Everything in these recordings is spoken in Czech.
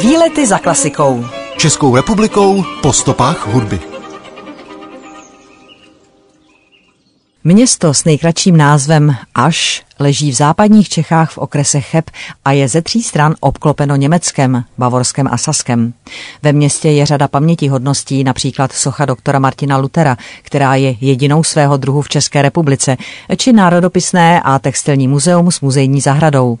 Výlety za klasikou. Českou republikou po stopách hudby. Město s nejkratším názvem Aš leží v západních Čechách v okrese Cheb a je ze tří stran obklopeno Německem, Bavorskem a Saskem. Ve městě je řada pamětihodností, například socha doktora Martina Lutera, která je jedinou svého druhu v České republice, či národopisné a textilní muzeum s muzejní zahradou.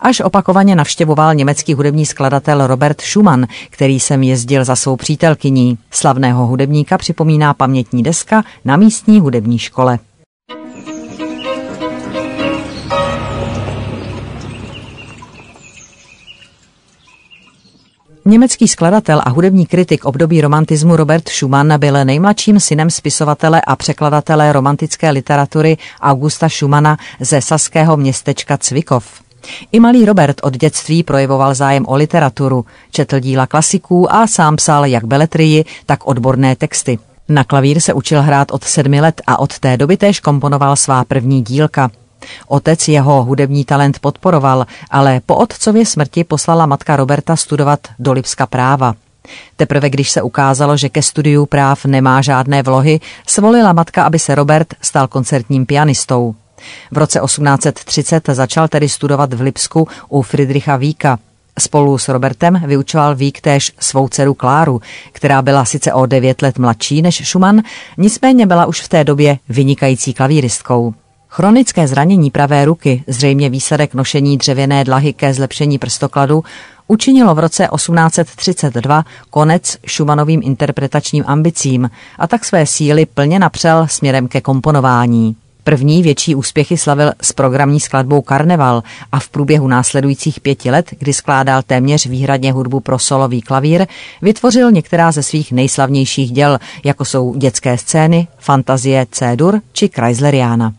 Až opakovaně navštěvoval německý hudební skladatel Robert Schumann, který sem jezdil za svou přítelkyní. Slavného hudebníka připomíná pamětní deska na místní hudební škole. Německý skladatel a hudební kritik období romantismu Robert Schumann byl nejmladším synem spisovatele a překladatele romantické literatury Augusta Schumana ze saského městečka Cvikov. I malý Robert od dětství projevoval zájem o literaturu, četl díla klasiků a sám psal jak beletrii, tak odborné texty. Na klavír se učil hrát od sedmi let a od té doby též komponoval svá první dílka – Otec jeho hudební talent podporoval, ale po otcově smrti poslala matka Roberta studovat do Lipska práva. Teprve když se ukázalo, že ke studiu práv nemá žádné vlohy, svolila matka, aby se Robert stal koncertním pianistou. V roce 1830 začal tedy studovat v Lipsku u Friedricha Víka. Spolu s Robertem vyučoval Vík též svou dceru Kláru, která byla sice o devět let mladší než Schumann, nicméně byla už v té době vynikající klavíristkou. Chronické zranění pravé ruky, zřejmě výsledek nošení dřevěné dlahy ke zlepšení prstokladu, učinilo v roce 1832 konec Schumannovým interpretačním ambicím a tak své síly plně napřel směrem ke komponování. První větší úspěchy slavil s programní skladbou Karneval a v průběhu následujících pěti let, kdy skládal téměř výhradně hudbu pro solový klavír, vytvořil některá ze svých nejslavnějších děl, jako jsou dětské scény, fantazie C-dur či Chrysleriana.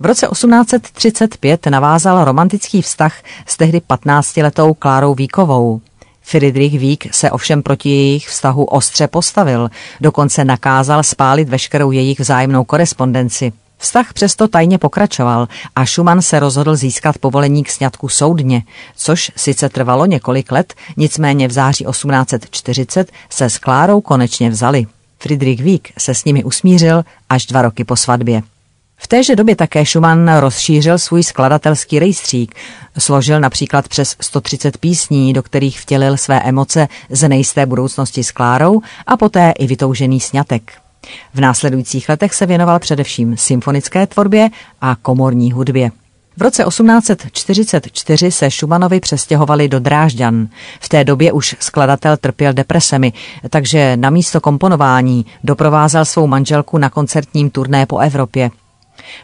V roce 1835 navázal romantický vztah s tehdy 15-letou Klárou Víkovou. Friedrich Vík se ovšem proti jejich vztahu ostře postavil, dokonce nakázal spálit veškerou jejich vzájemnou korespondenci. Vztah přesto tajně pokračoval a Schumann se rozhodl získat povolení k sňatku soudně, což sice trvalo několik let, nicméně v září 1840 se s Klárou konečně vzali. Friedrich Vík se s nimi usmířil až dva roky po svatbě. V téže době také Schumann rozšířil svůj skladatelský rejstřík. Složil například přes 130 písní, do kterých vtělil své emoce z nejisté budoucnosti s Klárou a poté i vytoužený sňatek. V následujících letech se věnoval především symfonické tvorbě a komorní hudbě. V roce 1844 se Šumanovi přestěhovali do Drážďan. V té době už skladatel trpěl depresemi, takže na místo komponování doprovázel svou manželku na koncertním turné po Evropě.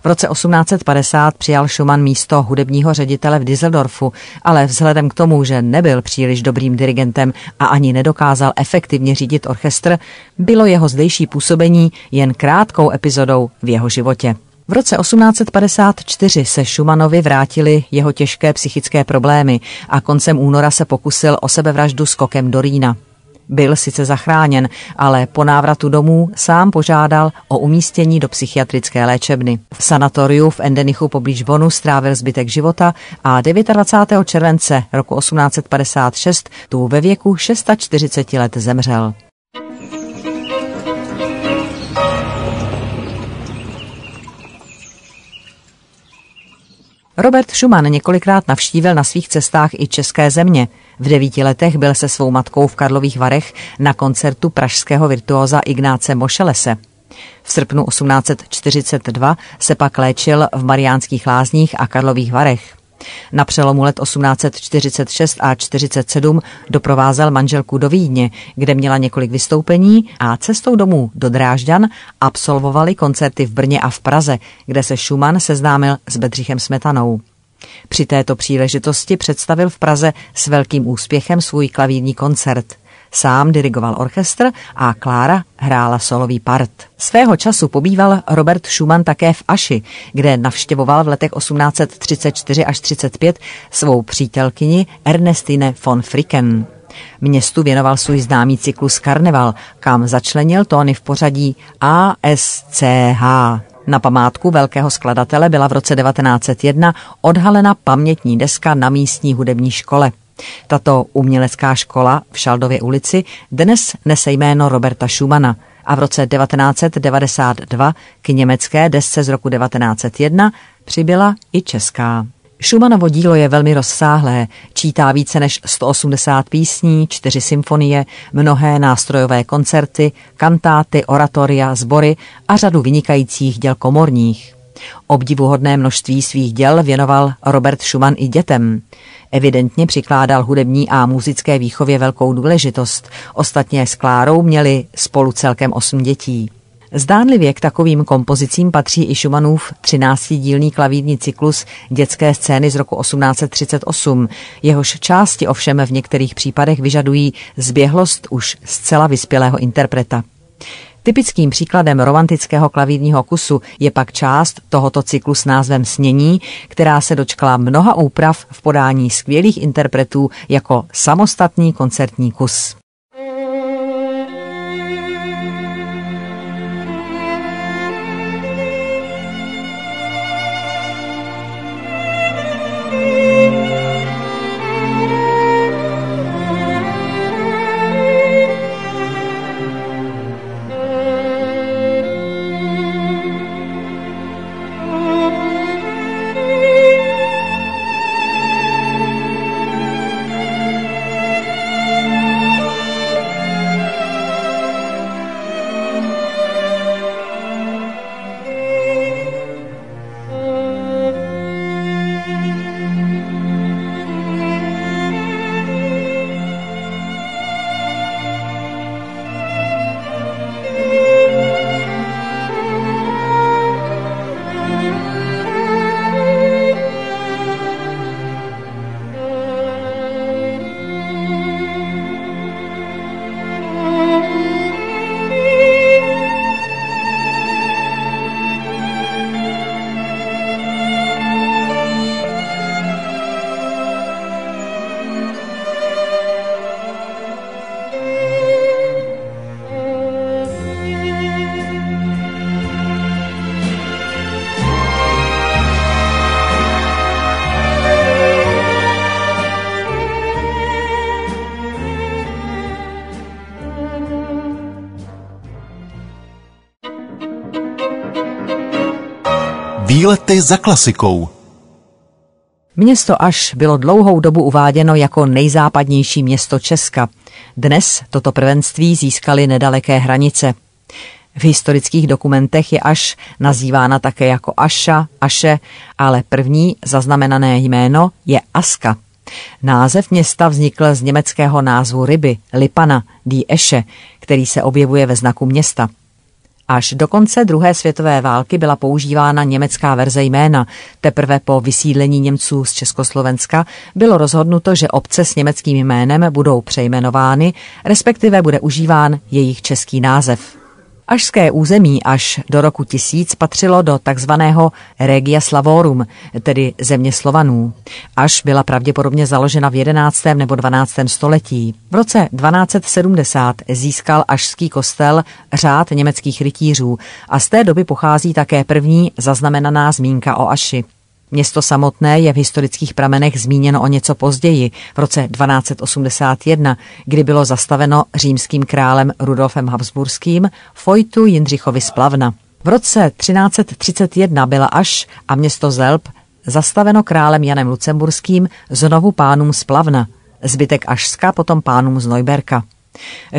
V roce 1850 přijal Schumann místo hudebního ředitele v Düsseldorfu, ale vzhledem k tomu, že nebyl příliš dobrým dirigentem a ani nedokázal efektivně řídit orchestr, bylo jeho zdejší působení jen krátkou epizodou v jeho životě. V roce 1854 se Schumannovi vrátili jeho těžké psychické problémy a koncem února se pokusil o sebevraždu skokem do Rýna. Byl sice zachráněn, ale po návratu domů sám požádal o umístění do psychiatrické léčebny. V sanatoriu v Endenichu poblíž Bonu strávil zbytek života a 29. července roku 1856 tu ve věku 640 let zemřel. Robert Schumann několikrát navštívil na svých cestách i české země. V devíti letech byl se svou matkou v Karlových Varech na koncertu pražského virtuóza Ignáce Mošelese. V srpnu 1842 se pak léčil v Mariánských lázních a Karlových Varech. Na přelomu let 1846 a 47 doprovázel manželku do Vídně, kde měla několik vystoupení a cestou domů do Drážďan absolvovali koncerty v Brně a v Praze, kde se Schumann seznámil s Bedřichem Smetanou. Při této příležitosti představil v Praze s velkým úspěchem svůj klavírní koncert – Sám dirigoval orchestr a Klára hrála solový part. Svého času pobýval Robert Schumann také v Aši, kde navštěvoval v letech 1834 až 35 svou přítelkyni Ernestine von Fricken. Městu věnoval svůj známý cyklus Karneval, kam začlenil tóny v pořadí ASCH. Na památku velkého skladatele byla v roce 1901 odhalena pamětní deska na místní hudební škole. Tato umělecká škola v Šaldově ulici dnes nese jméno Roberta Schumana a v roce 1992 k německé desce z roku 1901 přibyla i česká. Schumanovo dílo je velmi rozsáhlé, čítá více než 180 písní, čtyři symfonie, mnohé nástrojové koncerty, kantáty, oratoria, sbory a řadu vynikajících děl komorních. Obdivuhodné množství svých děl věnoval Robert Schumann i dětem. Evidentně přikládal hudební a muzické výchově velkou důležitost. Ostatně s Klárou měli spolu celkem osm dětí. Zdánlivě k takovým kompozicím patří i Schumannův 13-dílný klavírní cyklus dětské scény z roku 1838. Jehož části ovšem v některých případech vyžadují zběhlost už zcela vyspělého interpreta. Typickým příkladem romantického klavírního kusu je pak část tohoto cyklu s názvem Snění, která se dočkala mnoha úprav v podání skvělých interpretů jako samostatný koncertní kus. Výlety za klasikou. Město Aš bylo dlouhou dobu uváděno jako nejzápadnější město Česka. Dnes toto prvenství získali nedaleké hranice. V historických dokumentech je Aš nazývána také jako Aša, Aše, ale první zaznamenané jméno je Aska. Název města vznikl z německého názvu ryby, Lipana, die Esche, který se objevuje ve znaku města. Až do konce druhé světové války byla používána německá verze jména. Teprve po vysídlení Němců z Československa bylo rozhodnuto, že obce s německým jménem budou přejmenovány, respektive bude užíván jejich český název. Ažské území až do roku 1000 patřilo do takzvaného Regia Slavorum, tedy země Slovanů. Až byla pravděpodobně založena v 11. nebo 12. století. V roce 1270 získal ažský kostel řád německých rytířů a z té doby pochází také první zaznamenaná zmínka o Aši. Město samotné je v historických pramenech zmíněno o něco později, v roce 1281, kdy bylo zastaveno římským králem Rudolfem Habsburským Fojtu Jindřichovi Splavna. V roce 1331 byla až a město Zelb zastaveno králem Janem Lucemburským znovu pánům Splavna, zbytek Ašska potom pánům z Neuberka.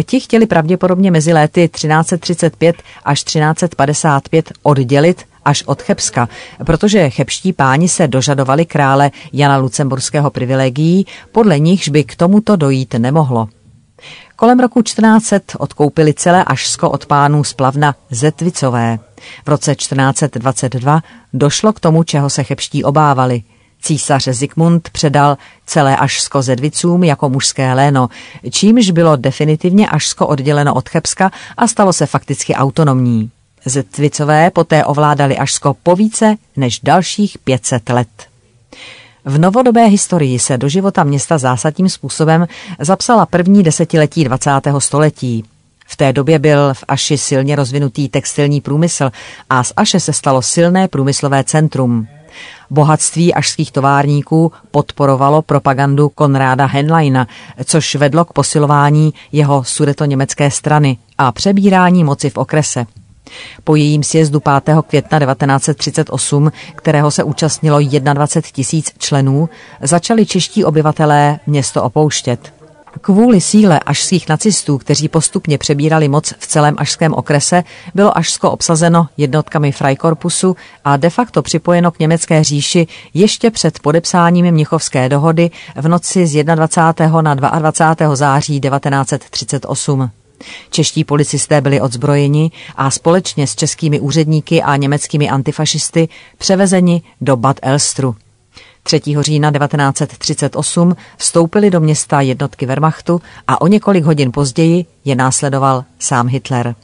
Ti chtěli pravděpodobně mezi léty 1335 až 1355 oddělit až od Chebska, protože chebští páni se dožadovali krále Jana Lucemburského privilegií, podle nichž by k tomuto dojít nemohlo. Kolem roku 1400 odkoupili celé Ašsko od pánů z plavna Zetvicové. V roce 1422 došlo k tomu, čeho se chebští obávali. Císař Zikmund předal celé Ašsko Zedvicům jako mužské léno, čímž bylo definitivně Ašsko odděleno od Chebska a stalo se fakticky autonomní. Zetvicové poté ovládali Ašsko po více než dalších 500 let. V novodobé historii se do života města zásadním způsobem zapsala první desetiletí 20. století. V té době byl v Aši silně rozvinutý textilní průmysl a z Aše se stalo silné průmyslové centrum. Bohatství ašských továrníků podporovalo propagandu Konráda Henleina, což vedlo k posilování jeho sudeto-německé strany a přebírání moci v okrese. Po jejím sjezdu 5. května 1938, kterého se účastnilo 21 tisíc členů, začali čeští obyvatelé město opouštět. Kvůli síle ašských nacistů, kteří postupně přebírali moc v celém ašském okrese, bylo Ašsko obsazeno jednotkami Freikorpusu a de facto připojeno k německé říši ještě před podepsáním Mnichovské dohody v noci z 21. na 22. září 1938. Čeští policisté byli odzbrojeni a společně s českými úředníky a německými antifašisty převezeni do Bad Elstru. 3. října 1938 vstoupili do města jednotky Wehrmachtu a o několik hodin později je následoval sám Hitler.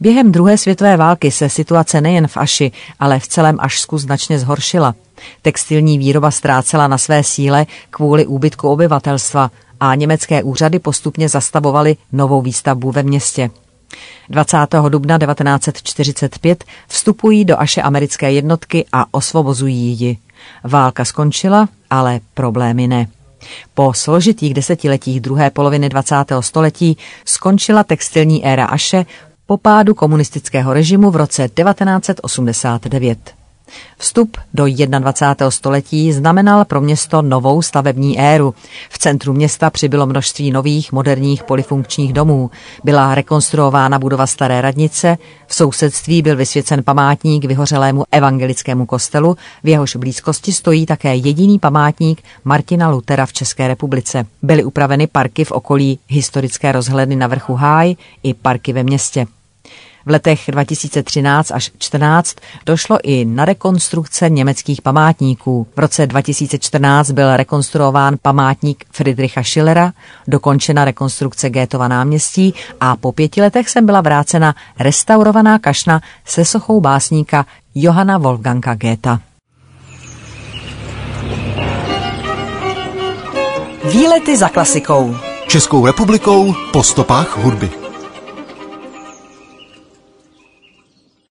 Během druhé světové války se situace nejen v Aši, ale v celém Ašsku značně zhoršila. Textilní výroba ztrácela na své síle kvůli úbytku obyvatelstva a německé úřady postupně zastavovaly novou výstavbu ve městě. 20. dubna 1945 vstupují do Aše americké jednotky a osvobozují ji. Válka skončila, ale problémy ne. Po složitých desetiletích druhé poloviny 20. století skončila textilní éra Aše po pádu komunistického režimu v roce 1989. Vstup do 21. století znamenal pro město novou stavební éru. V centru města přibylo množství nových moderních polifunkčních domů. Byla rekonstruována budova staré radnice, v sousedství byl vysvěcen památník vyhořelému evangelickému kostelu, v jehož blízkosti stojí také jediný památník Martina Lutera v České republice. Byly upraveny parky v okolí historické rozhledny na vrchu Háj i parky ve městě. V letech 2013 až 14 došlo i na rekonstrukce německých památníků. V roce 2014 byl rekonstruován památník Friedricha Schillera, dokončena rekonstrukce Gétova náměstí a po pěti letech jsem byla vrácena restaurovaná kašna se sochou básníka Johana Wolfganga Géta. Výlety za klasikou. Českou republikou po stopách hudby.